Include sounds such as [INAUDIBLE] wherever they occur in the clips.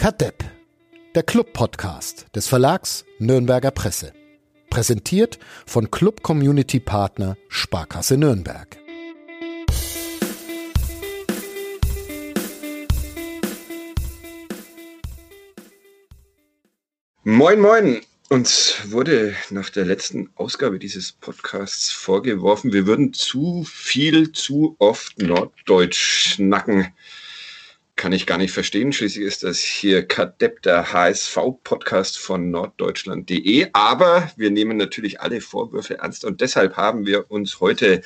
Kadepp, der Club-Podcast des Verlags Nürnberger Presse. Präsentiert von Club Community Partner Sparkasse Nürnberg. Moin, moin! Uns wurde nach der letzten Ausgabe dieses Podcasts vorgeworfen, wir würden zu viel, zu oft Norddeutsch schnacken. Kann ich gar nicht verstehen. Schließlich ist das hier Kadepp, der HSV-Podcast von norddeutschland.de. Aber wir nehmen natürlich alle Vorwürfe ernst und deshalb haben wir uns heute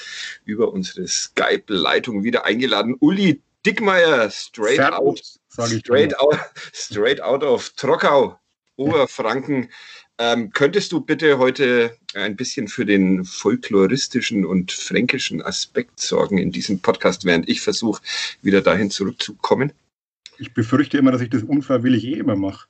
über unsere Skype-Leitung wieder eingeladen. Uli Dickmeier, straight Servus, out, straight out, straight out of Trockau, Oberfranken. Ähm, könntest du bitte heute ein bisschen für den folkloristischen und fränkischen Aspekt sorgen in diesem Podcast, während ich versuche, wieder dahin zurückzukommen? Ich befürchte immer, dass ich das unfreiwillig eh immer mache.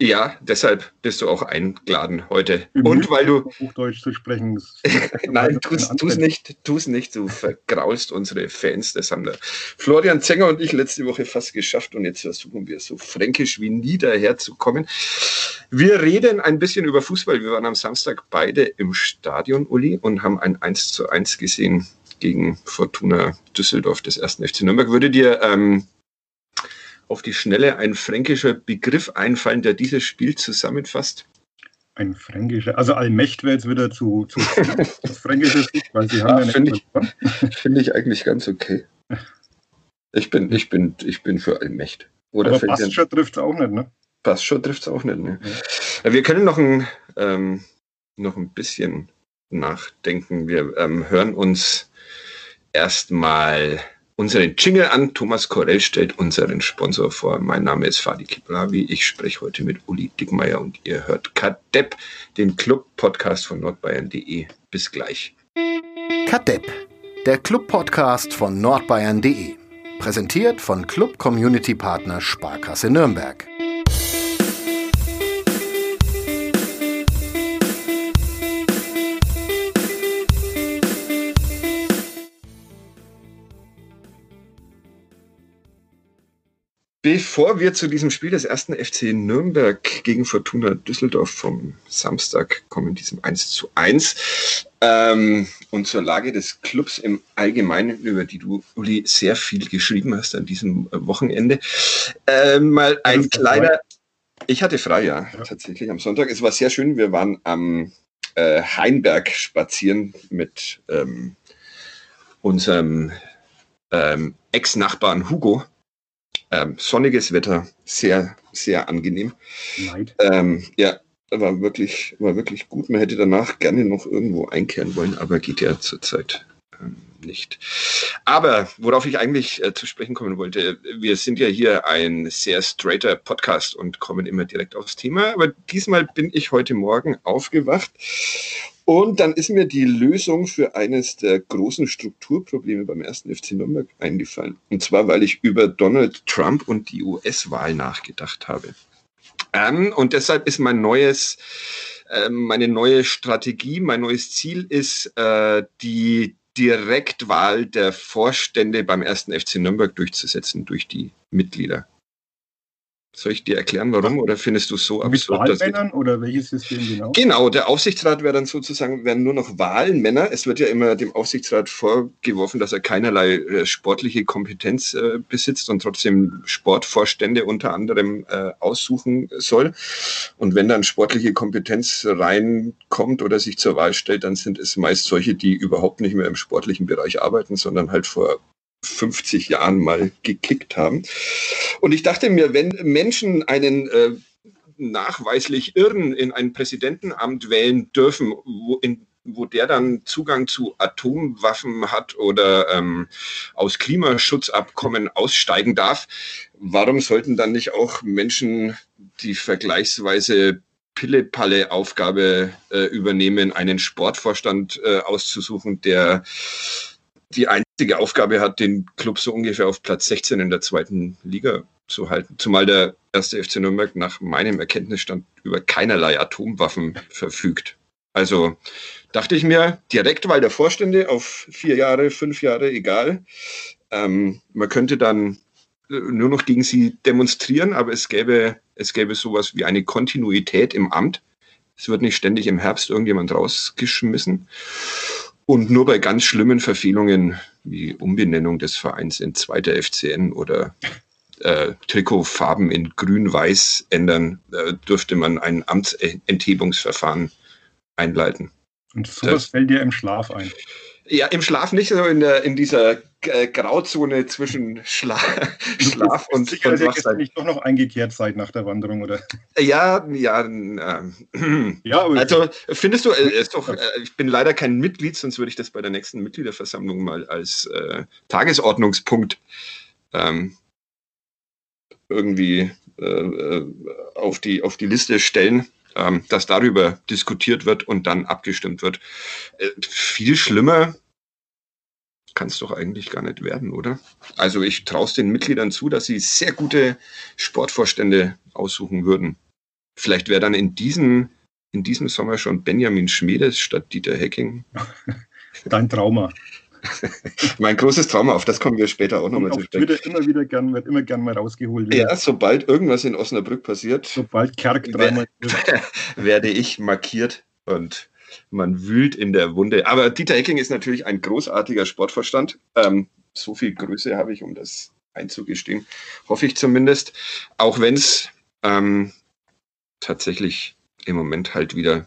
Ja, deshalb bist du auch eingeladen heute. Im und weil du. Hochdeutsch zu sprechen. [LAUGHS] Nein, tu es nicht, tu's nicht. Du vergraulst unsere Fans. Das haben der Florian Zenger und ich letzte Woche fast geschafft und jetzt versuchen wir so fränkisch wie nie daherzukommen. Wir reden ein bisschen über Fußball. Wir waren am Samstag beide im Stadion, Uli, und haben ein 1 zu 1 gesehen gegen Fortuna Düsseldorf des ersten FC Nürnberg. Würde dir ähm, auf die Schnelle ein fränkischer Begriff einfallen, der dieses Spiel zusammenfasst? Ein fränkischer, also Allmächt wäre jetzt wieder zu, zu [LAUGHS] das Fränkische, weil sie haben ja, ja Finde ich, [LAUGHS] find ich eigentlich ganz okay. Ich bin, ich bin, ich bin für Allmächt. Oder Aber Pastscher trifft es auch nicht, ne? Pastscher trifft es auch nicht, ne? Ja. Wir können noch ein, ähm, noch ein bisschen nachdenken. Wir ähm, hören uns erstmal unseren Jingle an. Thomas Korell stellt unseren Sponsor vor. Mein Name ist Fadi Kiplavi. Ich spreche heute mit Uli Dickmeier und ihr hört Kadepp, den Club-Podcast von nordbayern.de. Bis gleich. Kadepp, der Club-Podcast von nordbayern.de. Präsentiert von Club Community Partner Sparkasse Nürnberg. Bevor wir zu diesem Spiel des ersten FC Nürnberg gegen Fortuna Düsseldorf vom Samstag kommen, diesem 1 zu 1, ähm, und zur Lage des Clubs im Allgemeinen, über die du, Uli, sehr viel geschrieben hast an diesem Wochenende, äh, mal ein kleiner, ich hatte frei, ja, ja, tatsächlich am Sonntag. Es war sehr schön. Wir waren am äh, Heinberg spazieren mit ähm, unserem ähm, Ex-Nachbarn Hugo ähm, sonniges Wetter, sehr, sehr angenehm. Ähm, ja, war wirklich, war wirklich gut. Man hätte danach gerne noch irgendwo einkehren wollen, aber geht ja zurzeit ähm, nicht. Aber worauf ich eigentlich äh, zu sprechen kommen wollte, wir sind ja hier ein sehr straighter Podcast und kommen immer direkt aufs Thema. Aber diesmal bin ich heute Morgen aufgewacht und dann ist mir die Lösung für eines der großen Strukturprobleme beim ersten FC Nürnberg eingefallen. Und zwar, weil ich über Donald Trump und die US-Wahl nachgedacht habe. Ähm, und deshalb ist mein neues, äh, meine neue Strategie, mein neues Ziel ist, äh, die Direktwahl der Vorstände beim ersten FC Nürnberg durchzusetzen durch die Mitglieder. Soll ich dir erklären, warum? Oder findest du so absurd? Mit Wahlmännern oder welches System genau? Genau, der Aufsichtsrat wäre dann sozusagen, werden nur noch Wahlmänner. Es wird ja immer dem Aufsichtsrat vorgeworfen, dass er keinerlei äh, sportliche Kompetenz äh, besitzt und trotzdem Sportvorstände unter anderem äh, aussuchen soll. Und wenn dann sportliche Kompetenz reinkommt oder sich zur Wahl stellt, dann sind es meist solche, die überhaupt nicht mehr im sportlichen Bereich arbeiten, sondern halt vor 50 Jahren mal gekickt haben. Und ich dachte mir, wenn Menschen einen äh, nachweislich Irren in ein Präsidentenamt wählen dürfen, wo, in, wo der dann Zugang zu Atomwaffen hat oder ähm, aus Klimaschutzabkommen aussteigen darf, warum sollten dann nicht auch Menschen die vergleichsweise Pille-Palle-Aufgabe äh, übernehmen, einen Sportvorstand äh, auszusuchen, der die einzige Aufgabe hat, den Club so ungefähr auf Platz 16 in der zweiten Liga zu halten. Zumal der erste FC Nürnberg nach meinem Erkenntnisstand über keinerlei Atomwaffen verfügt. Also dachte ich mir, Direktwahl der Vorstände auf vier Jahre, fünf Jahre, egal. Ähm, man könnte dann nur noch gegen sie demonstrieren, aber es gäbe, es gäbe sowas wie eine Kontinuität im Amt. Es wird nicht ständig im Herbst irgendjemand rausgeschmissen. Und nur bei ganz schlimmen Verfehlungen wie Umbenennung des Vereins in zweiter FCN oder äh, Trikotfarben in grün-weiß ändern, äh, dürfte man ein Amtsenthebungsverfahren einleiten. Und sowas das, fällt dir im Schlaf ein? Ja, im Schlaf nicht, so in, der, in dieser äh, Grauzone zwischen Schla [LAUGHS] Schlaf und, sicher, und Wachsein. nicht doch noch eingekehrt seit nach der Wanderung, oder? Ja, ja. Ähm, [CLEARS THROAT] ja also findest du, äh, ist doch, äh, ich bin leider kein Mitglied, sonst würde ich das bei der nächsten Mitgliederversammlung mal als äh, Tagesordnungspunkt ähm, irgendwie äh, äh, auf, die, auf die Liste stellen ähm, dass darüber diskutiert wird und dann abgestimmt wird. Äh, viel schlimmer kann es doch eigentlich gar nicht werden, oder? Also ich traue es den Mitgliedern zu, dass sie sehr gute Sportvorstände aussuchen würden. Vielleicht wäre dann in diesem, in diesem Sommer schon Benjamin Schmiedes statt Dieter Hecking. Dein Trauma. [LAUGHS] mein großes Trauma, auf das kommen wir später auch nochmal zu sprechen. Wird immer wieder gern, wird immer gern mal rausgeholt. Wieder. Ja, sobald irgendwas in Osnabrück passiert, sobald Kerk dreimal [LAUGHS] werde ich markiert und man wühlt in der Wunde. Aber Dieter Hecking ist natürlich ein großartiger Sportverstand. Ähm, so viel Größe habe ich, um das einzugestehen. Hoffe ich zumindest. Auch wenn es ähm, tatsächlich im Moment halt wieder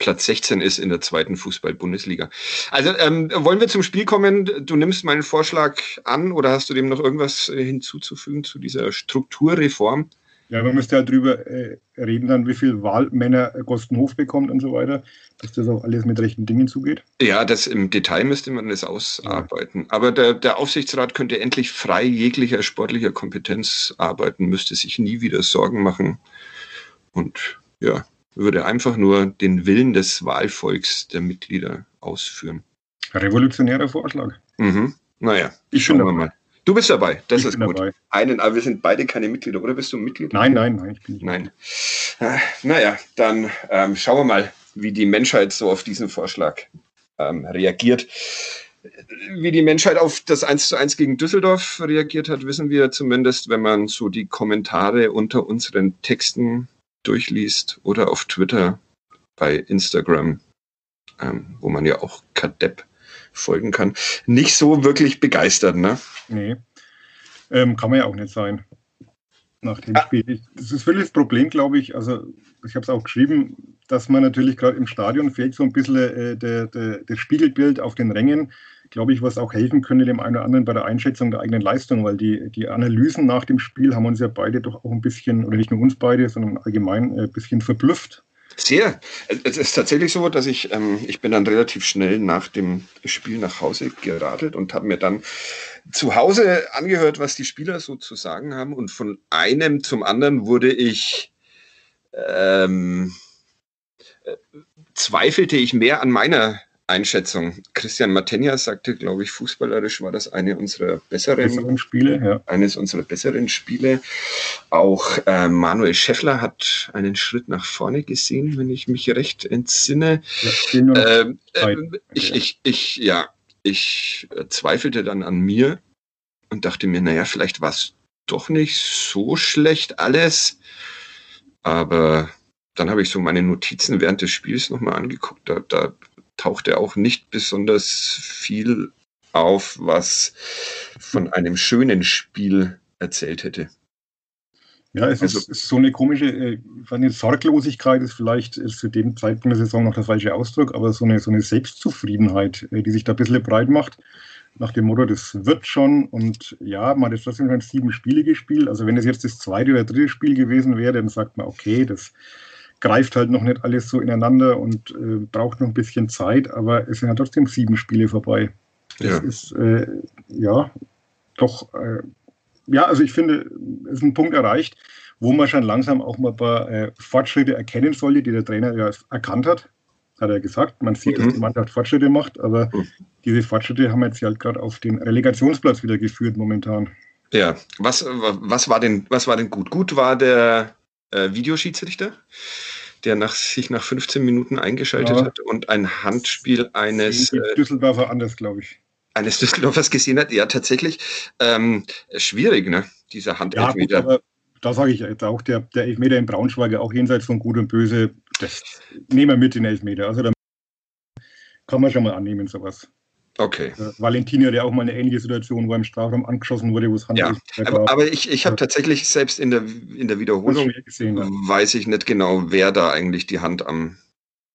Platz 16 ist in der zweiten Fußball-Bundesliga. Also ähm, wollen wir zum Spiel kommen? Du nimmst meinen Vorschlag an oder hast du dem noch irgendwas äh, hinzuzufügen zu dieser Strukturreform? Ja, man müsste halt drüber äh, reden, dann, wie viel Wahlmänner Gostenhof bekommt und so weiter, dass das auch alles mit rechten Dingen zugeht. Ja, das im Detail müsste man das ausarbeiten. Ja. Aber der, der Aufsichtsrat könnte endlich frei jeglicher sportlicher Kompetenz arbeiten, müsste sich nie wieder Sorgen machen. Und ja, würde einfach nur den Willen des Wahlvolks der Mitglieder ausführen. Revolutionärer Vorschlag. Mhm. Naja, ich schauen wir mal. Du bist dabei, das ich ist gut. Dabei. Einen, aber wir sind beide keine Mitglieder, oder bist du ein Mitglied? Nein, nein, nein, ich bin nicht. Nein. Ah, naja, dann ähm, schauen wir mal, wie die Menschheit so auf diesen Vorschlag ähm, reagiert. Wie die Menschheit auf das 1 zu 1 gegen Düsseldorf reagiert hat, wissen wir zumindest, wenn man so die Kommentare unter unseren Texten durchliest oder auf Twitter, bei Instagram, ähm, wo man ja auch Kadepp folgen kann, nicht so wirklich begeistert, ne? Nee. Ähm, kann man ja auch nicht sein. Nach dem ah. Spiel. Das ist wirklich das Problem, glaube ich. Also, ich habe es auch geschrieben, dass man natürlich gerade im Stadion fehlt so ein bisschen äh, der, der, das Spiegelbild auf den Rängen glaube ich, was auch helfen könnte dem einen oder anderen bei der Einschätzung der eigenen Leistung, weil die, die Analysen nach dem Spiel haben uns ja beide doch auch ein bisschen, oder nicht nur uns beide, sondern allgemein äh, ein bisschen verblüfft. Sehr. Es ist tatsächlich so, dass ich, ähm, ich bin dann relativ schnell nach dem Spiel nach Hause geradelt und habe mir dann zu Hause angehört, was die Spieler so zu sagen haben. Und von einem zum anderen wurde ich, ähm, äh, zweifelte ich mehr an meiner Einschätzung. Christian Matenja sagte, glaube ich, fußballerisch war das eine unserer besseren, besseren Spiele. Ja. Eines unserer besseren Spiele. Auch äh, Manuel Scheffler hat einen Schritt nach vorne gesehen, wenn ich mich recht entsinne. Ja, äh, äh, ich, ich, ich, ja, ich zweifelte dann an mir und dachte mir, naja, vielleicht war es doch nicht so schlecht alles. Aber dann habe ich so meine Notizen während des Spiels nochmal angeguckt. Da, da tauchte auch nicht besonders viel auf, was von einem schönen Spiel erzählt hätte. Ja, es also, ist, so eine komische, äh, eine Sorglosigkeit ist vielleicht ist zu dem Zeitpunkt der Saison noch der falsche Ausdruck, aber so eine, so eine Selbstzufriedenheit, äh, die sich da ein bisschen breit macht, nach dem Motto, das wird schon und ja, man hat trotzdem schon sieben Spiele gespielt. Also wenn es jetzt das zweite oder dritte Spiel gewesen wäre, dann sagt man, okay, das greift halt noch nicht alles so ineinander und äh, braucht noch ein bisschen Zeit, aber es sind ja trotzdem sieben Spiele vorbei. Das ja. ist äh, ja doch, äh, ja, also ich finde, es ist ein Punkt erreicht, wo man schon langsam auch mal ein paar äh, Fortschritte erkennen sollte, die der Trainer ja erkannt hat. Hat er gesagt. Man sieht, mhm. dass die Mannschaft Fortschritte macht, aber mhm. diese Fortschritte haben jetzt halt gerade auf den Relegationsplatz wieder geführt momentan. Ja, was, was, war denn, was war denn gut? Gut war der äh, Videoschiedsrichter, der nach, sich nach 15 Minuten eingeschaltet ja. hat und ein Handspiel eines. Äh, Düsseldorfer anders, glaube ich. Eines Düsseldorfers gesehen hat, ja, tatsächlich. Ähm, schwierig, ne? dieser Handelfmeter. Ja, gut, da sage ich jetzt auch, der, der Elfmeter in Braunschweig, auch jenseits von Gut und Böse, das nehmen wir mit den Elfmeter. Also da kann man schon mal annehmen, sowas. Okay. Äh, Valentini hat ja auch mal eine ähnliche Situation, wo er im Strafraum angeschossen wurde, wo es Hand ja, aber, aber, ich, ich habe tatsächlich selbst in der, in der Wiederholung gesehen, weiß ich nicht genau, wer da eigentlich die Hand am,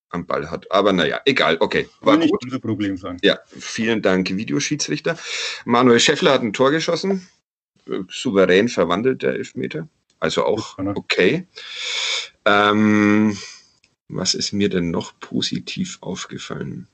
am Ball hat. Aber naja, egal, okay. War nicht gut. unser Problem sein. Ja, vielen Dank, Videoschiedsrichter. Manuel Scheffler hat ein Tor geschossen. Souverän verwandelt, der Elfmeter. Also auch okay. Ähm, was ist mir denn noch positiv aufgefallen?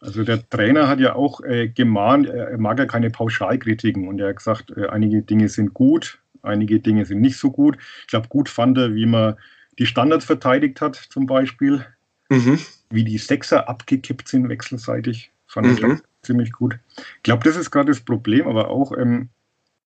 Also der Trainer hat ja auch äh, gemahnt, er mag ja keine Pauschalkritiken und er hat gesagt, äh, einige Dinge sind gut, einige Dinge sind nicht so gut. Ich glaube, gut fand er, wie man die Standards verteidigt hat zum Beispiel, mhm. wie die Sechser abgekippt sind wechselseitig, fand mhm. ich ziemlich gut. Ich glaube, das ist gerade das Problem, aber auch ähm,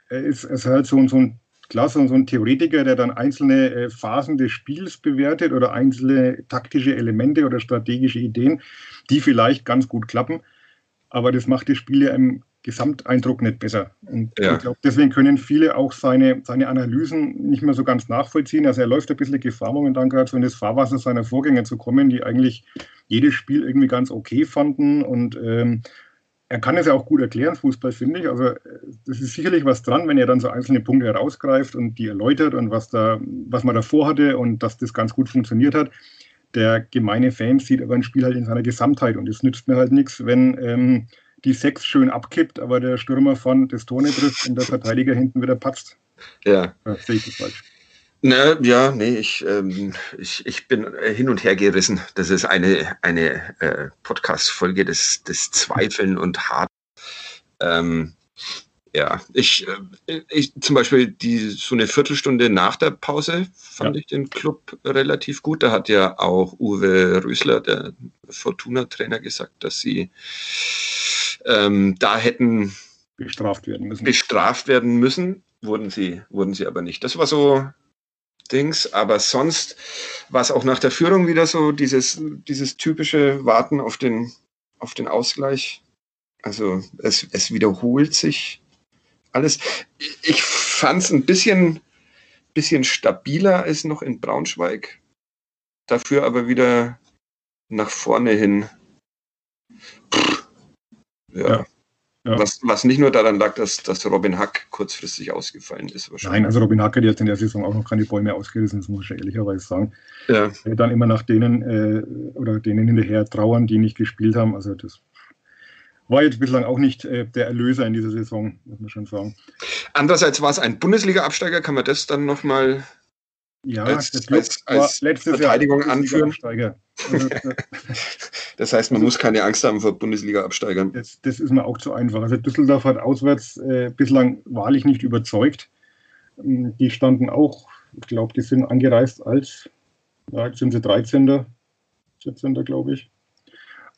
ist, er ist halt so, so ein klar, so ein Theoretiker, der dann einzelne äh, Phasen des Spiels bewertet oder einzelne taktische Elemente oder strategische Ideen, die vielleicht ganz gut klappen. Aber das macht das Spiel ja im Gesamteindruck nicht besser. Und ja. ich glaube, deswegen können viele auch seine, seine Analysen nicht mehr so ganz nachvollziehen. Also er läuft ein bisschen Gefahr momentan gerade so in das Fahrwasser seiner Vorgänger zu kommen, die eigentlich jedes Spiel irgendwie ganz okay fanden und ähm, er kann es ja auch gut erklären, Fußball, finde ich. Also das ist sicherlich was dran, wenn er dann so einzelne Punkte herausgreift und die erläutert und was, da, was man davor hatte und dass das ganz gut funktioniert hat. Der gemeine Fan sieht aber ein Spiel halt in seiner Gesamtheit und es nützt mir halt nichts, wenn ähm, die Sechs schön abkippt, aber der Stürmer von das nicht trifft und der Verteidiger hinten wieder patzt. Ja. ja sehe ich das falsch. Ne, ja, nee, ich, ähm, ich, ich bin hin und her gerissen. Das ist eine, eine äh, Podcast-Folge des, des Zweifeln und Hart. Ähm, ja, ich, äh, ich zum Beispiel die so eine Viertelstunde nach der Pause fand ja. ich den Club relativ gut. Da hat ja auch Uwe Rösler, der Fortuna-Trainer, gesagt, dass sie ähm, da hätten bestraft werden müssen. Bestraft werden müssen, wurden sie, wurden sie aber nicht. Das war so Dings, aber sonst war es auch nach der Führung wieder so dieses, dieses typische Warten auf den, auf den Ausgleich. Also es, es wiederholt sich alles. Ich fand es ein bisschen, bisschen stabiler als noch in Braunschweig. Dafür aber wieder nach vorne hin. Pff, ja. ja. Ja. Was, was nicht nur daran lag, dass, dass Robin Hack kurzfristig ausgefallen ist. Nein, also Robin Hack hat jetzt in der Saison auch noch keine Bäume ausgerissen, das muss ich ehrlicherweise sagen. Ja. Dann immer nach denen äh, oder denen hinterher trauern, die nicht gespielt haben. Also das war jetzt bislang auch nicht äh, der Erlöser in dieser Saison, muss man schon sagen. Andererseits war es ein Bundesliga-Absteiger, kann man das dann nochmal ja, als, das als, als letztes Verteidigung Jahr anführen. [LAUGHS] das heißt, man muss keine Angst haben vor Bundesliga-Absteigern. Das, das, ist mir auch zu einfach. Also Düsseldorf hat auswärts äh, bislang wahrlich nicht überzeugt. Ähm, die standen auch, ich glaube, die sind angereist als, ja, jetzt sind sie 13. 14. glaube ich.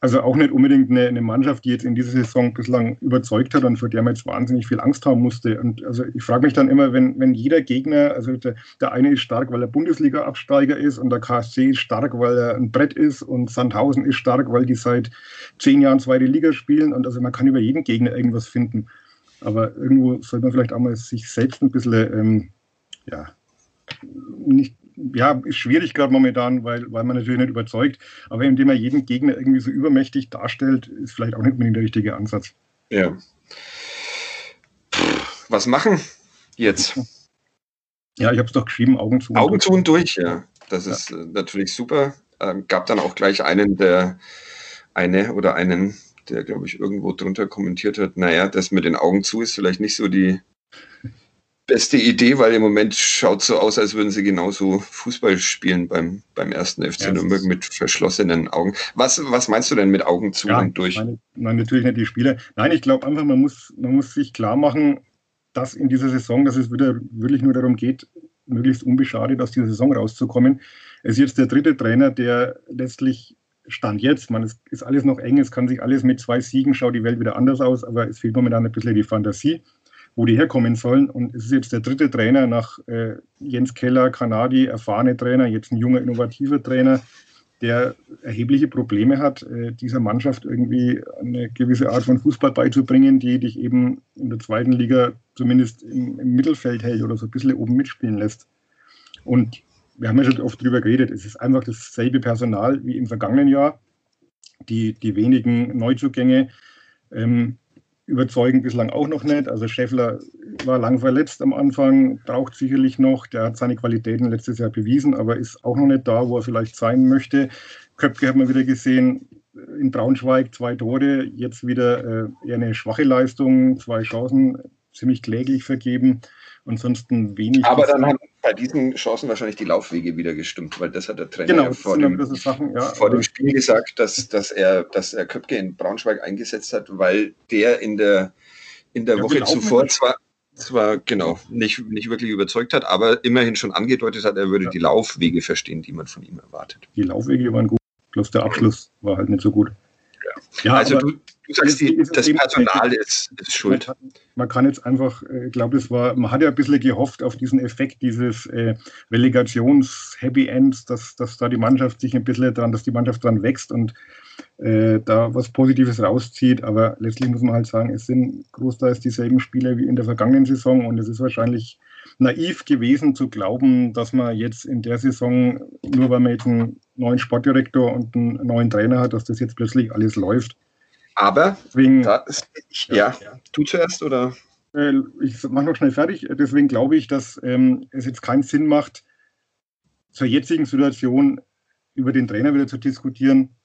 Also auch nicht unbedingt eine, eine, Mannschaft, die jetzt in dieser Saison bislang überzeugt hat und vor der man jetzt wahnsinnig viel Angst haben musste. Und also ich frage mich dann immer, wenn, wenn jeder Gegner, also der, der eine ist stark, weil er Bundesliga-Absteiger ist und der KSC ist stark, weil er ein Brett ist und Sandhausen ist stark, weil die seit zehn Jahren zweite Liga spielen und also man kann über jeden Gegner irgendwas finden. Aber irgendwo sollte man vielleicht auch mal sich selbst ein bisschen ähm, ja, nicht ja, ist schwierig gerade momentan, weil, weil man natürlich nicht überzeugt. Aber indem man jeden Gegner irgendwie so übermächtig darstellt, ist vielleicht auch nicht unbedingt der richtige Ansatz. Ja. Was machen jetzt? Ja, ich habe es doch geschrieben, Augen zu. Augen zu und durch, ja. Das ist ja. Äh, natürlich super. Ähm, gab dann auch gleich einen, der eine oder einen, der, glaube ich, irgendwo drunter kommentiert hat, naja, das mit den Augen zu ist vielleicht nicht so die beste Idee, weil im Moment schaut so aus, als würden sie genauso Fußball spielen beim, beim ersten FC ja, Nürnberg mit verschlossenen Augen. Was, was meinst du denn mit Augen zu ja, und durch? Meine, nein, natürlich nicht die Spieler. Nein, ich glaube einfach, man muss, man muss sich klar machen, dass in dieser Saison, dass es wieder wirklich nur darum geht, möglichst unbeschadet aus dieser Saison rauszukommen. Es ist jetzt der dritte Trainer, der letztlich Stand jetzt, man, es ist alles noch eng, es kann sich alles mit zwei Siegen, schaut die Welt wieder anders aus, aber es fehlt momentan ein bisschen die Fantasie wo die herkommen sollen. Und es ist jetzt der dritte Trainer nach äh, Jens Keller, Kanadi, erfahrene Trainer, jetzt ein junger, innovativer Trainer. der erhebliche Probleme hat, äh, dieser Mannschaft irgendwie eine gewisse Art von Fußball beizubringen, die dich eben in der zweiten Liga zumindest im, im Mittelfeld hält oder so ein bisschen oben mitspielen lässt. Und wir haben ja schon oft darüber geredet, es ist einfach dasselbe Personal wie im vergangenen Jahr. Die, die wenigen Neuzugänge ähm, überzeugen bislang auch noch nicht. Also Scheffler war lang verletzt am Anfang, braucht sicherlich noch. Der hat seine Qualitäten letztes Jahr bewiesen, aber ist auch noch nicht da, wo er vielleicht sein möchte. Köpke hat man wieder gesehen, in Braunschweig zwei Tore, jetzt wieder äh, eher eine schwache Leistung, zwei Chancen, ziemlich kläglich vergeben. Ansonsten wenig. Aber dann haben bei diesen Chancen wahrscheinlich die Laufwege wieder gestimmt, weil das hat der Trainer genau, vor, dem, Sachen, ja, vor dem Spiel gesagt, dass, dass, er, dass er Köpke in Braunschweig eingesetzt hat, weil der in der, in der Woche zuvor zwar, zwar genau nicht, nicht wirklich überzeugt hat, aber immerhin schon angedeutet hat, er würde ja. die Laufwege verstehen, die man von ihm erwartet. Die Laufwege waren gut, bloß der Abschluss war halt nicht so gut. Ja, also du, du sagst, die, das Personal ist, ist schuld. Man kann, man kann, jetzt einfach, äh, ich glaube, es war, man hat ja ein bisschen gehofft auf diesen Effekt dieses äh, Relegations-Happy Ends, dass, dass da die Mannschaft sich ein bisschen dran, dass die Mannschaft dran wächst und äh, da was Positives rauszieht. Aber letztlich muss man halt sagen, es sind großteils dieselben Spieler wie in der vergangenen Saison und es ist wahrscheinlich naiv gewesen zu glauben, dass man jetzt in der Saison, nur weil man jetzt einen neuen Sportdirektor und einen neuen Trainer hat, dass das jetzt plötzlich alles läuft. Aber, deswegen, ist, ja, ja, du zuerst oder? Äh, ich mache noch schnell fertig. Deswegen glaube ich, dass ähm, es jetzt keinen Sinn macht, zur jetzigen Situation über den Trainer wieder zu diskutieren,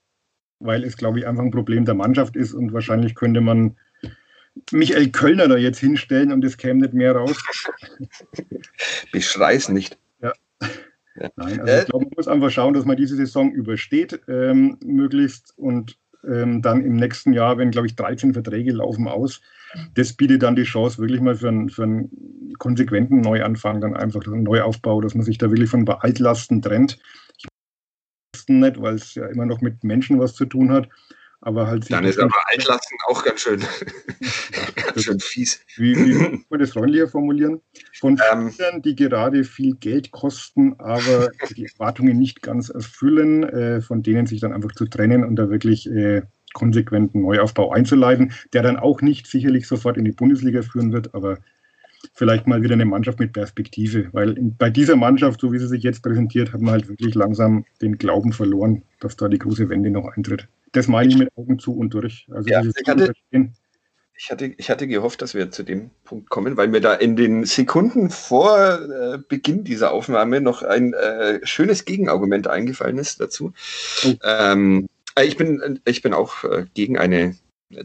weil es, glaube ich, einfach ein Problem der Mannschaft ist und wahrscheinlich könnte man Michael Kölner da jetzt hinstellen und es käme nicht mehr raus. [LAUGHS] Beschrei's nicht. Ja. Nein, also ich glaube, man muss einfach schauen, dass man diese Saison übersteht, ähm, möglichst und ähm, dann im nächsten Jahr, wenn, glaube ich, 13 Verträge laufen aus, das bietet dann die Chance wirklich mal für einen, für einen konsequenten Neuanfang, dann einfach einen Neuaufbau, dass man sich da wirklich von ein paar Altlasten trennt. Ich weiß nicht, weil es ja immer noch mit Menschen was zu tun hat. Aber halt Dann ist aber Altlasten auch ganz schön, [LAUGHS] ganz schön fies. Wie, wie kann man das freundlicher formulieren? Von ähm, Spielern, die gerade viel Geld kosten, aber die Erwartungen nicht ganz erfüllen, äh, von denen sich dann einfach zu trennen und da wirklich äh, konsequenten Neuaufbau einzuleiten, der dann auch nicht sicherlich sofort in die Bundesliga führen wird, aber vielleicht mal wieder eine Mannschaft mit Perspektive, weil in, bei dieser Mannschaft, so wie sie sich jetzt präsentiert, hat man halt wirklich langsam den Glauben verloren, dass da die große Wende noch eintritt. Das meine ich mit Augen zu und durch. Also ja, ich, hatte, ich, hatte, ich hatte gehofft, dass wir zu dem Punkt kommen, weil mir da in den Sekunden vor äh, Beginn dieser Aufnahme noch ein äh, schönes Gegenargument eingefallen ist dazu. Oh. Ähm, äh, ich, bin, ich bin auch äh, gegen eine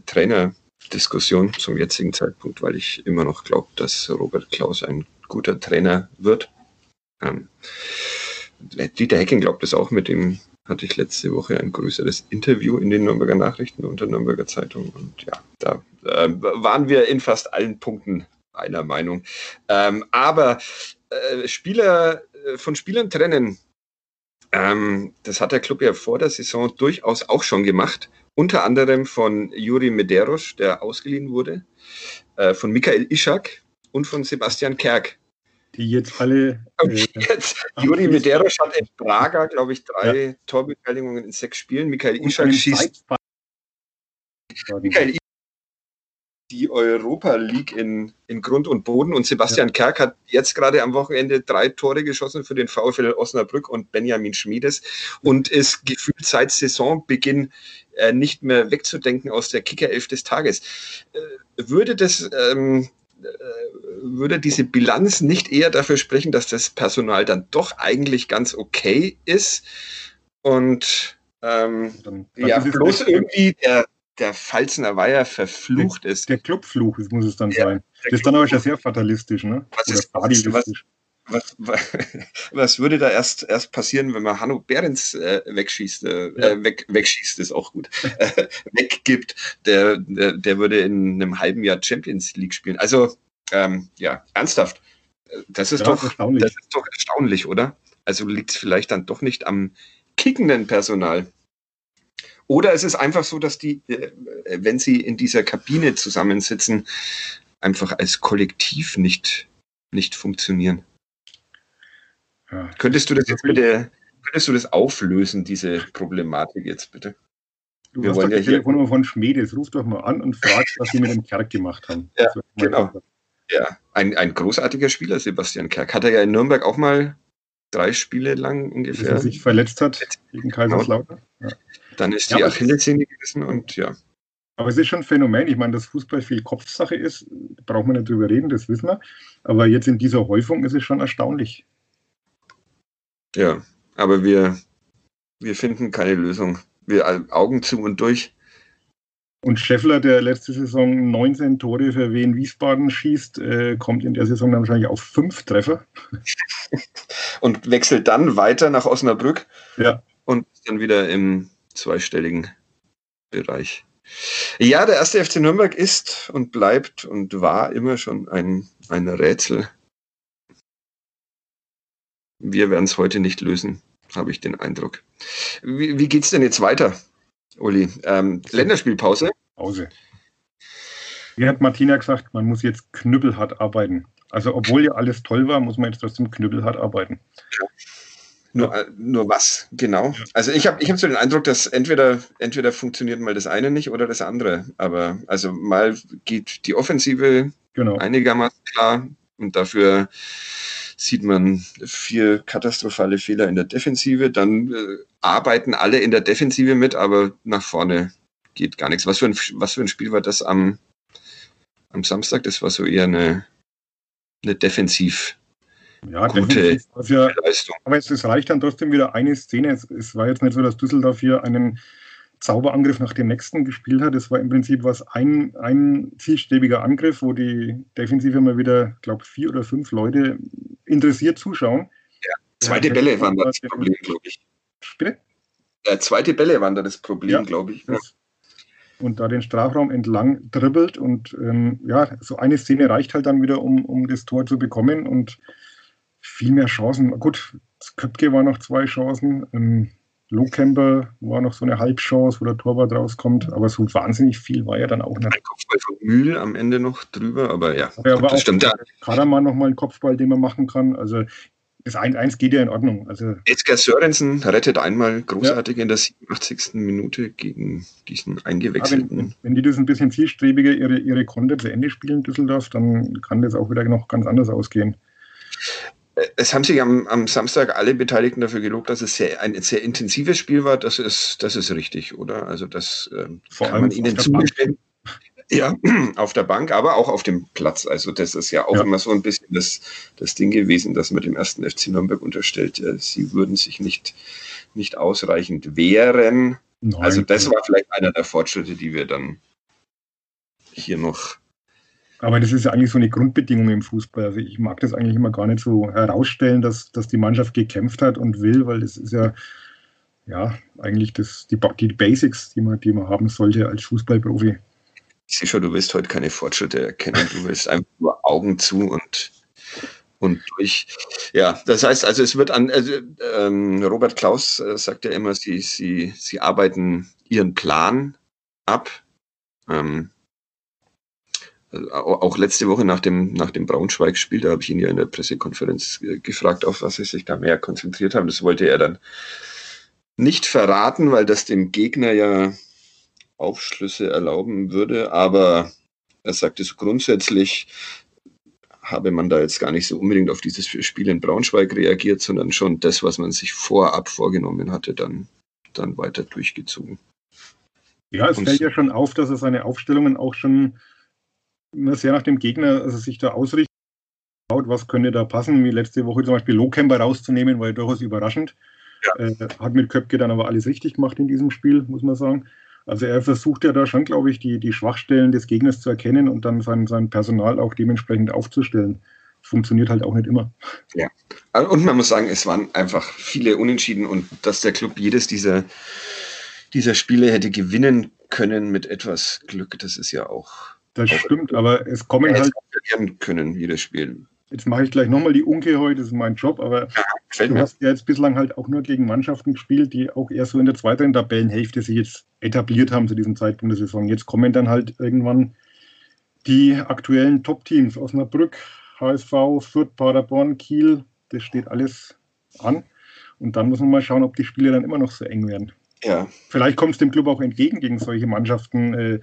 Trainerdiskussion zum jetzigen Zeitpunkt, weil ich immer noch glaube, dass Robert Klaus ein guter Trainer wird. Ähm, Dieter Hecking glaubt es auch mit dem hatte ich letzte Woche ein größeres Interview in den Nürnberger Nachrichten und der Nürnberger Zeitung. Und ja, da äh, waren wir in fast allen Punkten einer Meinung. Ähm, aber äh, Spieler äh, von Spielern trennen, ähm, das hat der Club ja vor der Saison durchaus auch schon gemacht. Unter anderem von Juri Medeiros, der ausgeliehen wurde, äh, von Michael Ischak und von Sebastian Kerk, die jetzt alle. Äh, jetzt, Juri Medeiros hat in Braga, glaube ich, drei ja. Torbeteiligungen in sechs Spielen. Michael Ischak schießt. Michael die Europa League in, in Grund und Boden und Sebastian ja. Kerk hat jetzt gerade am Wochenende drei Tore geschossen für den VfL Osnabrück und Benjamin Schmiedes und ist gefühlt seit Saisonbeginn äh, nicht mehr wegzudenken aus der Kickerelf des Tages. Äh, würde das ähm, würde diese Bilanz nicht eher dafür sprechen, dass das Personal dann doch eigentlich ganz okay ist und ähm, dann, dann ja, bloß irgendwie der, der Pfalzner Weiher verflucht der, ist. Der Clubfluch muss es dann ja, sein. Das ist dann aber schon sehr fatalistisch, ne? Was Oder ist, fatalistisch. Was, was, [LAUGHS] was, würde da erst, erst passieren, wenn man Hanno Behrens äh, wegschießt? Äh, ja. Äh, weg, wegschießt ist auch gut. Äh, [LAUGHS] weggibt, der, der, der, würde in einem halben Jahr Champions League spielen. Also, ähm, ja, ernsthaft. Das ist, ja, doch, erstaunlich. das ist doch erstaunlich, oder? Also liegt es vielleicht dann doch nicht am kickenden Personal. Oder es ist einfach so, dass die, äh, wenn sie in dieser Kabine zusammensitzen, einfach als Kollektiv nicht, nicht funktionieren. Ja. Könntest du das jetzt bitte könntest du das auflösen, diese Problematik jetzt bitte? Du Wir hast wollen doch die ja Telefonnummer von Schmedes. Ruf doch mal an und frag, was sie mit dem Kerk gemacht haben. Ja, genau. Ja, ein, ein großartiger Spieler, Sebastian Kerk. Hat er ja in Nürnberg auch mal drei Spiele lang ungefähr. Bis er sich verletzt hat gegen Kaiserslautern. Ja. Dann ist die ja, Achillessehne gewesen und ja. Aber es ist schon ein Phänomen. Ich meine, dass Fußball viel Kopfsache ist, braucht man nicht drüber reden, das wissen wir. Aber jetzt in dieser Häufung ist es schon erstaunlich. Ja, aber wir, wir finden keine Lösung. Wir Augen zu und durch. Und Scheffler, der letzte Saison 19 Tore für Wien Wiesbaden schießt, äh, kommt in der Saison dann wahrscheinlich auf fünf Treffer. [LAUGHS] und wechselt dann weiter nach Osnabrück. Ja. Und dann wieder im zweistelligen Bereich. Ja, der erste FC Nürnberg ist und bleibt und war immer schon ein, ein Rätsel. Wir werden es heute nicht lösen, habe ich den Eindruck. Wie, wie geht es denn jetzt weiter, Uli? Ähm, Länderspielpause? Pause. Wie hat Martina gesagt, man muss jetzt knüppelhart arbeiten. Also obwohl ja alles toll war, muss man jetzt trotzdem knüppelhart arbeiten. Ja. Nur, nur was, genau. Ja. Also ich habe ich hab so den Eindruck, dass entweder, entweder funktioniert mal das eine nicht oder das andere. Aber also mal geht die Offensive genau. einigermaßen klar und dafür sieht man vier katastrophale Fehler in der Defensive. Dann äh, arbeiten alle in der Defensive mit, aber nach vorne geht gar nichts. Was für ein, was für ein Spiel war das am, am Samstag? Das war so eher eine, eine Defensiv- ja, gute ja, Leistung. Aber es, es, reicht dann trotzdem wieder eine Szene. Es, es, war jetzt nicht so, dass Düsseldorf hier einen Zauberangriff nach dem nächsten gespielt hat. Es war im Prinzip was ein, ein zielstrebiger Angriff, wo die Defensive mal wieder, glaube vier oder fünf Leute interessiert zuschauen. Ja, zweite ja, Bälle waren da das Problem, glaube ich. Bitte? Ja, zweite Bälle waren da das Problem, ja, glaube ich. Das, und da den Strafraum entlang dribbelt und ähm, ja, so eine Szene reicht halt dann wieder, um, um das Tor zu bekommen und viel mehr Chancen. Gut, Köpke war noch zwei Chancen. Ähm, Lohkemper war noch so eine Halbchance, wo der Torwart rauskommt, aber so wahnsinnig viel war ja dann auch nicht. Ein Kopfball von Mühl am Ende noch drüber, aber ja, aber gut, das stimmt. Ja. Karaman nochmal ein Kopfball, den man machen kann. Also das 1-1 geht ja in Ordnung. Also Edgar Sörensen rettet einmal großartig ja. in der 87. Minute gegen diesen eingewechselten. Ja, wenn, wenn, die das ein bisschen zielstrebiger ihre, ihre Konter zu Ende spielen, Düsseldorf, dann kann das auch wieder noch ganz anders ausgehen es haben sich am, am, Samstag alle Beteiligten dafür gelobt, dass es sehr, ein sehr intensives Spiel war. Das ist, das ist richtig, oder? Also das ähm, Vor kann man ihnen zugestehen. Ja, [CLEARS THROAT] auf der Bank, aber auch auf dem Platz. Also das ist ja auch ja. immer so ein bisschen das, das Ding gewesen, dass man dem ersten FC Nürnberg unterstellt, äh, sie würden sich nicht, nicht ausreichend wehren. Nein. Also das war vielleicht einer der Fortschritte, die wir dann hier noch aber das ist ja eigentlich so eine Grundbedingung im Fußball. Also ich mag das eigentlich immer gar nicht so herausstellen, dass, dass die Mannschaft gekämpft hat und will, weil das ist ja, ja eigentlich das, die, die Basics, die man, die man haben sollte als Fußballprofi. Ich sehe schon, du willst heute keine Fortschritte erkennen. Du willst einfach nur Augen zu und, und durch. Ja, das heißt also, es wird an, also, ähm, Robert Klaus äh, sagt ja immer, sie, sie, sie arbeiten ihren Plan ab. Ähm, auch letzte Woche nach dem, nach dem Braunschweig-Spiel, da habe ich ihn ja in der Pressekonferenz gefragt, auf was sie sich da mehr konzentriert haben. Das wollte er dann nicht verraten, weil das dem Gegner ja Aufschlüsse erlauben würde. Aber er sagte so grundsätzlich, habe man da jetzt gar nicht so unbedingt auf dieses Spiel in Braunschweig reagiert, sondern schon das, was man sich vorab vorgenommen hatte, dann, dann weiter durchgezogen. Ja, es Und fällt ja schon auf, dass er seine Aufstellungen auch schon sehr nach dem Gegner also sich da ausrichtet, was könnte da passen, wie letzte Woche zum Beispiel Lohkemper rauszunehmen, war ja durchaus überraschend. Ja. Äh, hat mit Köpke dann aber alles richtig gemacht in diesem Spiel, muss man sagen. Also er versucht ja da schon, glaube ich, die, die Schwachstellen des Gegners zu erkennen und dann sein, sein Personal auch dementsprechend aufzustellen. Das funktioniert halt auch nicht immer. Ja, und man muss sagen, es waren einfach viele Unentschieden und dass der Club jedes dieser, dieser Spiele hätte gewinnen können mit etwas Glück, das ist ja auch das stimmt, aber es kommen halt. Verlieren können, jedes Spiel. Jetzt mache ich gleich nochmal die Unke heute, das ist mein Job, aber ja, du hast ja jetzt bislang halt auch nur gegen Mannschaften gespielt, die auch eher so in der zweiten Tabellenhälfte sich jetzt etabliert haben zu diesem Zeitpunkt der Saison. Jetzt kommen dann halt irgendwann die aktuellen Top-Teams, Osnabrück, HSV, Fürth, Paderborn, Kiel, das steht alles an. Und dann muss man mal schauen, ob die Spiele dann immer noch so eng werden. Ja. Vielleicht kommt es dem Club auch entgegen gegen solche Mannschaften, äh,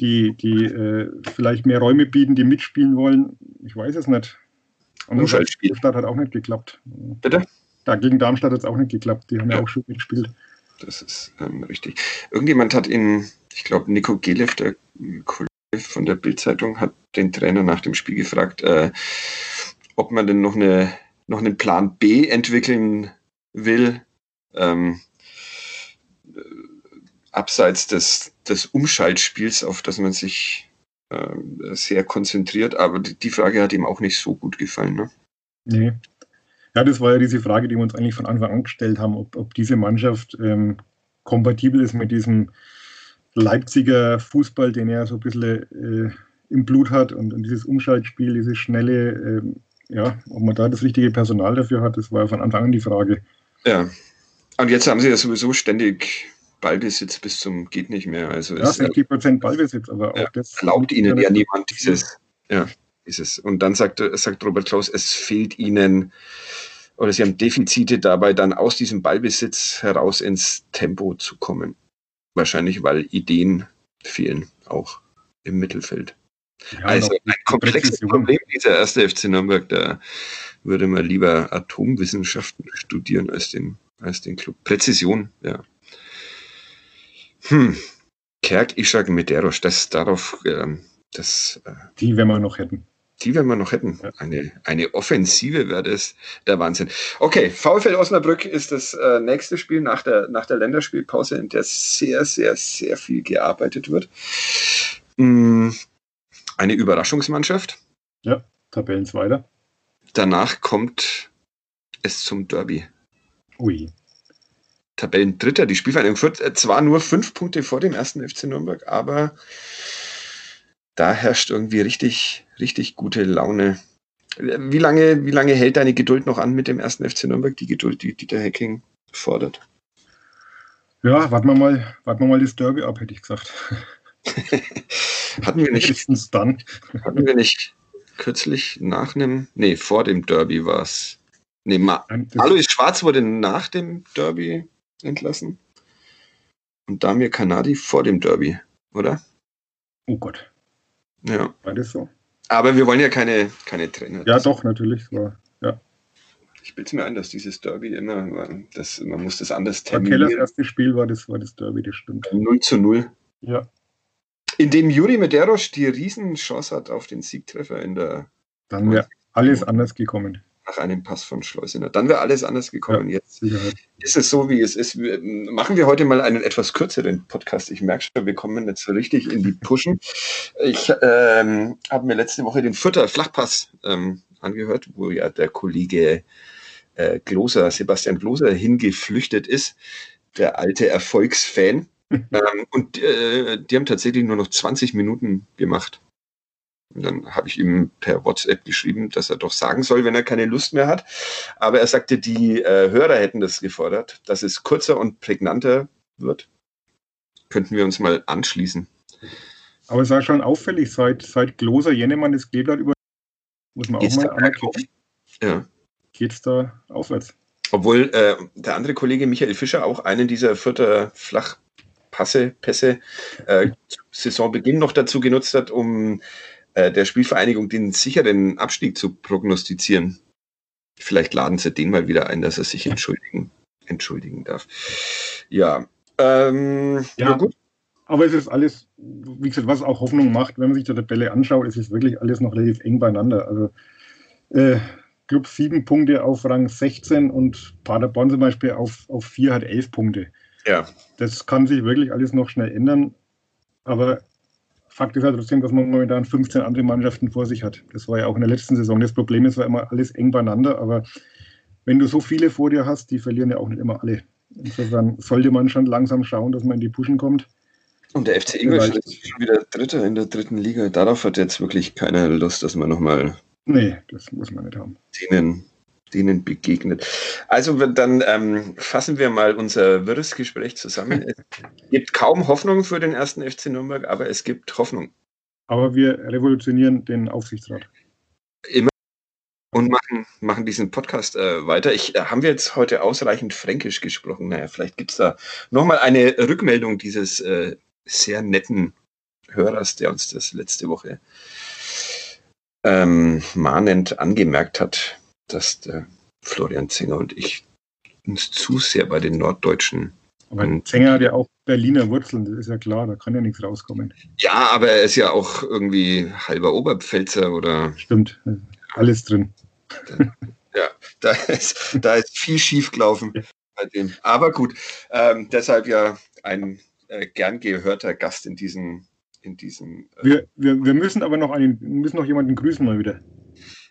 die, die äh, vielleicht mehr Räume bieten, die mitspielen wollen. Ich weiß es nicht. Und Umschaltspiel. Darmstadt hat auch nicht geklappt. Bitte? Da gegen Darmstadt hat es auch nicht geklappt. Die haben ja, ja auch schon mitgespielt. Das ist ähm, richtig. Irgendjemand hat in, ich glaube, Nico Gelev, der Kollege von der Bildzeitung, hat den Trainer nach dem Spiel gefragt, äh, ob man denn noch, eine, noch einen Plan B entwickeln will. Ähm, äh, abseits des, des Umschaltspiels, auf das man sich äh, sehr konzentriert. Aber die Frage hat ihm auch nicht so gut gefallen. Ne? Nee. Ja, das war ja diese Frage, die wir uns eigentlich von Anfang an gestellt haben, ob, ob diese Mannschaft ähm, kompatibel ist mit diesem Leipziger Fußball, den er so ein bisschen äh, im Blut hat und, und, dieses Umschaltspiel, dieses schnelle, äh, ja, ob man da das richtige Personal dafür hat, das war ja von Anfang an die Frage. Ja. Und jetzt haben sie ja sowieso ständig Ballbesitz bis zum geht nicht mehr. Also ja, 60 Prozent Ballbesitz, aber auch ja, das. Erlaubt ihnen ja niemand dieses. Ja, dieses. Und dann sagt, sagt Robert Klaus, es fehlt ihnen oder sie haben Defizite dabei, dann aus diesem Ballbesitz heraus ins Tempo zu kommen. Wahrscheinlich, weil Ideen fehlen, auch im Mittelfeld. Ja, also ein komplexes Problem, dieser erste FC Nürnberg, da würde man lieber Atomwissenschaften studieren als den, als den Club. Präzision, ja. Hm. Kerk, Ishak, Medeiros, das darauf, äh, das. Äh, die, wenn wir noch hätten. Die, wenn wir noch hätten. Ja. Eine, eine Offensive wäre das der Wahnsinn. Okay, VfL Osnabrück ist das äh, nächste Spiel nach der, nach der Länderspielpause, in der sehr, sehr, sehr viel gearbeitet wird. Hm. Eine Überraschungsmannschaft. Ja, Tabellenzweiter. Danach kommt es zum Derby. Ui. Tabellendritter. Die Spielvereinigung Fürth äh, zwar nur fünf Punkte vor dem ersten FC Nürnberg, aber da herrscht irgendwie richtig, richtig gute Laune. Wie lange, wie lange hält deine Geduld noch an mit dem ersten FC Nürnberg, die Geduld, die Dieter Hecking fordert? Ja, warten wir mal, warten wir mal das Derby ab, hätte ich gesagt. [LAUGHS] hatten wir nicht, dann. hatten wir nicht kürzlich nach einem, nee, vor dem Derby war es. Nee, Ma Alois Schwarz wurde nach dem Derby entlassen. Und Damir Kanadi vor dem Derby, oder? Oh Gott. Ja. War das so? Aber wir wollen ja keine, keine Trainer. Ja, doch, natürlich. War, ja. Ich bilde mir ein, dass dieses Derby immer, das, man muss das anders terminieren. Kellers erstes Spiel war das, war das Derby, das stimmt. 0 zu 0. Ja. In dem Juri Medeiros die Riesenchance hat auf den Siegtreffer in der. Dann wäre alles anders gekommen nach einem Pass von Schleusener. Dann wäre alles anders gekommen. Ja, Jetzt Sicherheit. ist es so, wie es ist. Wir, machen wir heute mal einen etwas kürzeren Podcast. Ich merke schon, wir kommen jetzt so richtig in die Pushen. Ich ähm, habe mir letzte Woche den Fürther Flachpass ähm, angehört, wo ja der Kollege äh, Gloser, Sebastian Gloser hingeflüchtet ist, der alte Erfolgsfan. [LAUGHS] ähm, und äh, die haben tatsächlich nur noch 20 Minuten gemacht. Und dann habe ich ihm per WhatsApp geschrieben, dass er doch sagen soll, wenn er keine Lust mehr hat. Aber er sagte, die äh, Hörer hätten das gefordert, dass es kürzer und prägnanter wird. Könnten wir uns mal anschließen. Aber es war schon auffällig, seit, seit Gloser Jennemann das Kleeblatt über. Muss man Geht's auch mal anerkennen. Ja. Geht es da aufwärts? Obwohl äh, der andere Kollege Michael Fischer auch einen dieser vierter Flachpasse, Pässe äh, Saisonbeginn noch dazu genutzt hat, um äh, der Spielvereinigung den sicheren Abstieg zu prognostizieren. Vielleicht laden sie den mal wieder ein, dass er sich entschuldigen, entschuldigen darf. Ja, ähm, ja, gut. Aber es ist alles, wie gesagt, was auch Hoffnung macht, wenn man sich die Tabelle anschaut, es ist wirklich alles noch relativ eng beieinander. Also äh, Club 7 Punkte auf Rang 16 und Paderborn zum Beispiel auf, auf 4 hat 11 Punkte. Ja. Das kann sich wirklich alles noch schnell ändern. Aber Fakt ist ja trotzdem, dass man momentan 15 andere Mannschaften vor sich hat. Das war ja auch in der letzten Saison. Das Problem ist zwar immer alles eng beieinander, aber wenn du so viele vor dir hast, die verlieren ja auch nicht immer alle. Insofern sollte man schon langsam schauen, dass man in die Puschen kommt. Und der FC Ingolstadt ist schon wieder Dritter in der dritten Liga. Darauf hat jetzt wirklich keiner Lust, dass man nochmal. Nee, das muss man nicht haben. Denen denen begegnet. Also dann ähm, fassen wir mal unser wirres Gespräch zusammen. [LAUGHS] Es gibt kaum Hoffnung für den ersten FC Nürnberg, aber es gibt Hoffnung. Aber wir revolutionieren den Aufsichtsrat. Immer und machen, machen diesen Podcast äh, weiter. Ich, äh, haben wir jetzt heute ausreichend Fränkisch gesprochen? Naja, vielleicht gibt es da nochmal eine Rückmeldung dieses äh, sehr netten Hörers, der uns das letzte Woche ähm, mahnend angemerkt hat, dass der Florian Zenger und ich uns zu sehr bei den Norddeutschen. Aber Zenger hat ja auch Berliner Wurzeln, das ist ja klar, da kann ja nichts rauskommen. Ja, aber er ist ja auch irgendwie halber Oberpfälzer oder. Stimmt, alles drin. Ja, da ist, da ist viel schief gelaufen bei dem. Aber gut, ähm, deshalb ja ein äh, gern gehörter Gast in diesem. In diesem äh wir, wir, wir müssen aber noch einen, müssen noch jemanden grüßen mal wieder.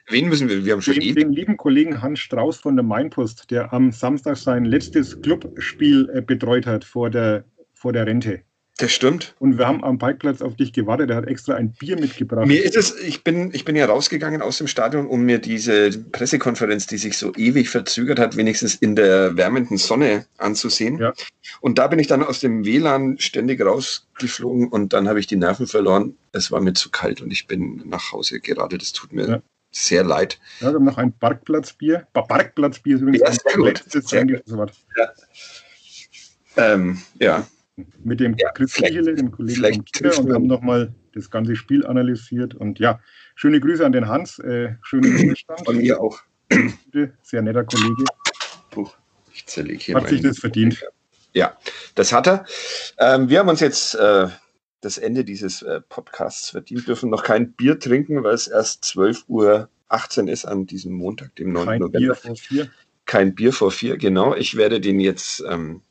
Wen müssen wir? Wir haben schon den, eh den lieben Kollegen Hans Strauß von der Mainpost, der am Samstag sein letztes Clubspiel äh, betreut hat vor der, vor der Rente. Das stimmt. Und wir haben am Parkplatz auf dich gewartet. Er hat extra ein Bier mitgebracht. Mir ist es, ich bin, ich bin ja rausgegangen aus dem Stadion, um mir diese Pressekonferenz, die sich so ewig verzögert hat, wenigstens in der wärmenden Sonne anzusehen. Ja. Und da bin ich dann aus dem WLAN ständig rausgeflogen und dann habe ich die Nerven verloren. Es war mir zu kalt und ich bin nach Hause gerade. Das tut mir ja sehr leid. Ja, wir haben noch ein Parkplatzbier. Parkplatzbier ist übrigens ja, sehr gut. Sehr gut. Ja. Ähm, ja. Mit dem ja, Chris Michele, dem Kollegen vom Kicker, und haben nochmal das ganze Spiel analysiert. Und ja, schöne Grüße an den Hans. Äh, schönen [CLEARS THROAT] Ruhestand. Von mir auch. Sehr netter Kollege. Puh, ich zerlege hier Hat sich das verdient. Ja, das hat er. Ähm, wir haben uns jetzt äh, das Ende dieses äh, Podcasts verdient, dürfen noch kein Bier trinken, weil es erst 12.18 Uhr ist an diesem Montag, dem 9. Kein November. Bier vor vier. Kein Bier vor vier, genau. Ich werde den jetzt ähm,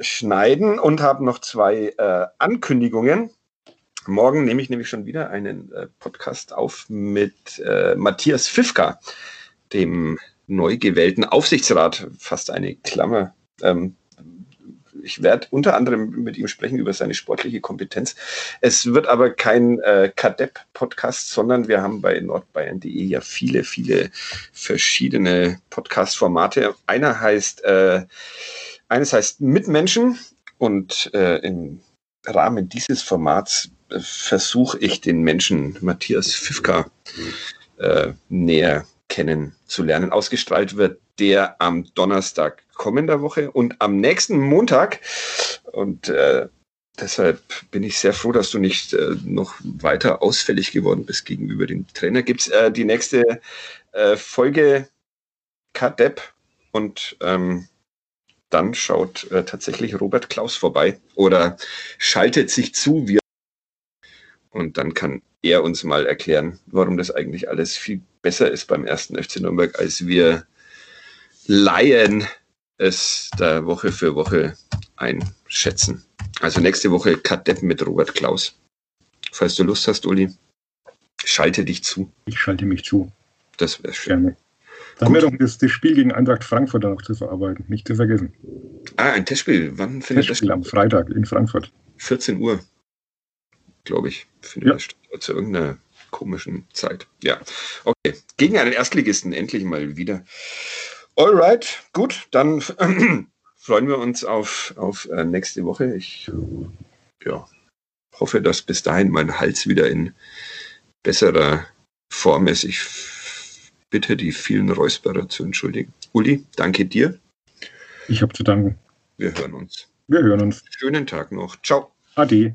schneiden und habe noch zwei äh, Ankündigungen. Morgen nehme ich nämlich schon wieder einen äh, Podcast auf mit äh, Matthias Fifka, dem neu gewählten Aufsichtsrat, fast eine Klammer. Ähm, ich werde unter anderem mit ihm sprechen über seine sportliche Kompetenz. Es wird aber kein äh, Kadepp-Podcast, sondern wir haben bei nordbayern.de ja viele, viele verschiedene Podcast-Formate. Einer heißt, äh, eines heißt Mitmenschen und äh, im Rahmen dieses Formats äh, versuche ich den Menschen Matthias Fifka äh, näher kennenzulernen. Ausgestrahlt wird der am Donnerstag kommender Woche und am nächsten Montag. Und äh, deshalb bin ich sehr froh, dass du nicht äh, noch weiter ausfällig geworden bist gegenüber dem Trainer. Gibt es äh, die nächste äh, Folge KDEP und ähm, dann schaut äh, tatsächlich Robert Klaus vorbei oder schaltet sich zu. Wir und dann kann er uns mal erklären, warum das eigentlich alles viel besser ist beim ersten FC Nürnberg, als wir Laien es da Woche für Woche einschätzen. Also nächste Woche Kadepp mit Robert Klaus. Falls du Lust hast, Uli, schalte dich zu. Ich schalte mich zu. Das wäre schön. Gerne. Dann wäre doch das, das, Spiel gegen Eintracht Frankfurt noch zu verarbeiten, nicht zu vergessen. Ah, ein Testspiel. Wann findet Testspiel das am Freitag in Frankfurt. 14 Uhr, glaube ich, findet ja. das statt. Zu irgendeiner komischen Zeit. Ja, okay. Gegen einen Erstligisten endlich mal wieder. Alright, gut, dann [CLEARS THROAT] freuen wir uns auf, auf äh, nächste Woche. Ich ja, hoffe, dass bis dahin mein Hals wieder in besserer Form ist. Ich bitte die vielen Räusperer zu entschuldigen. Uli, danke dir. Ich habe zu danken. Wir hören uns. Wir hören uns. Schönen Tag noch. Ciao. Ade.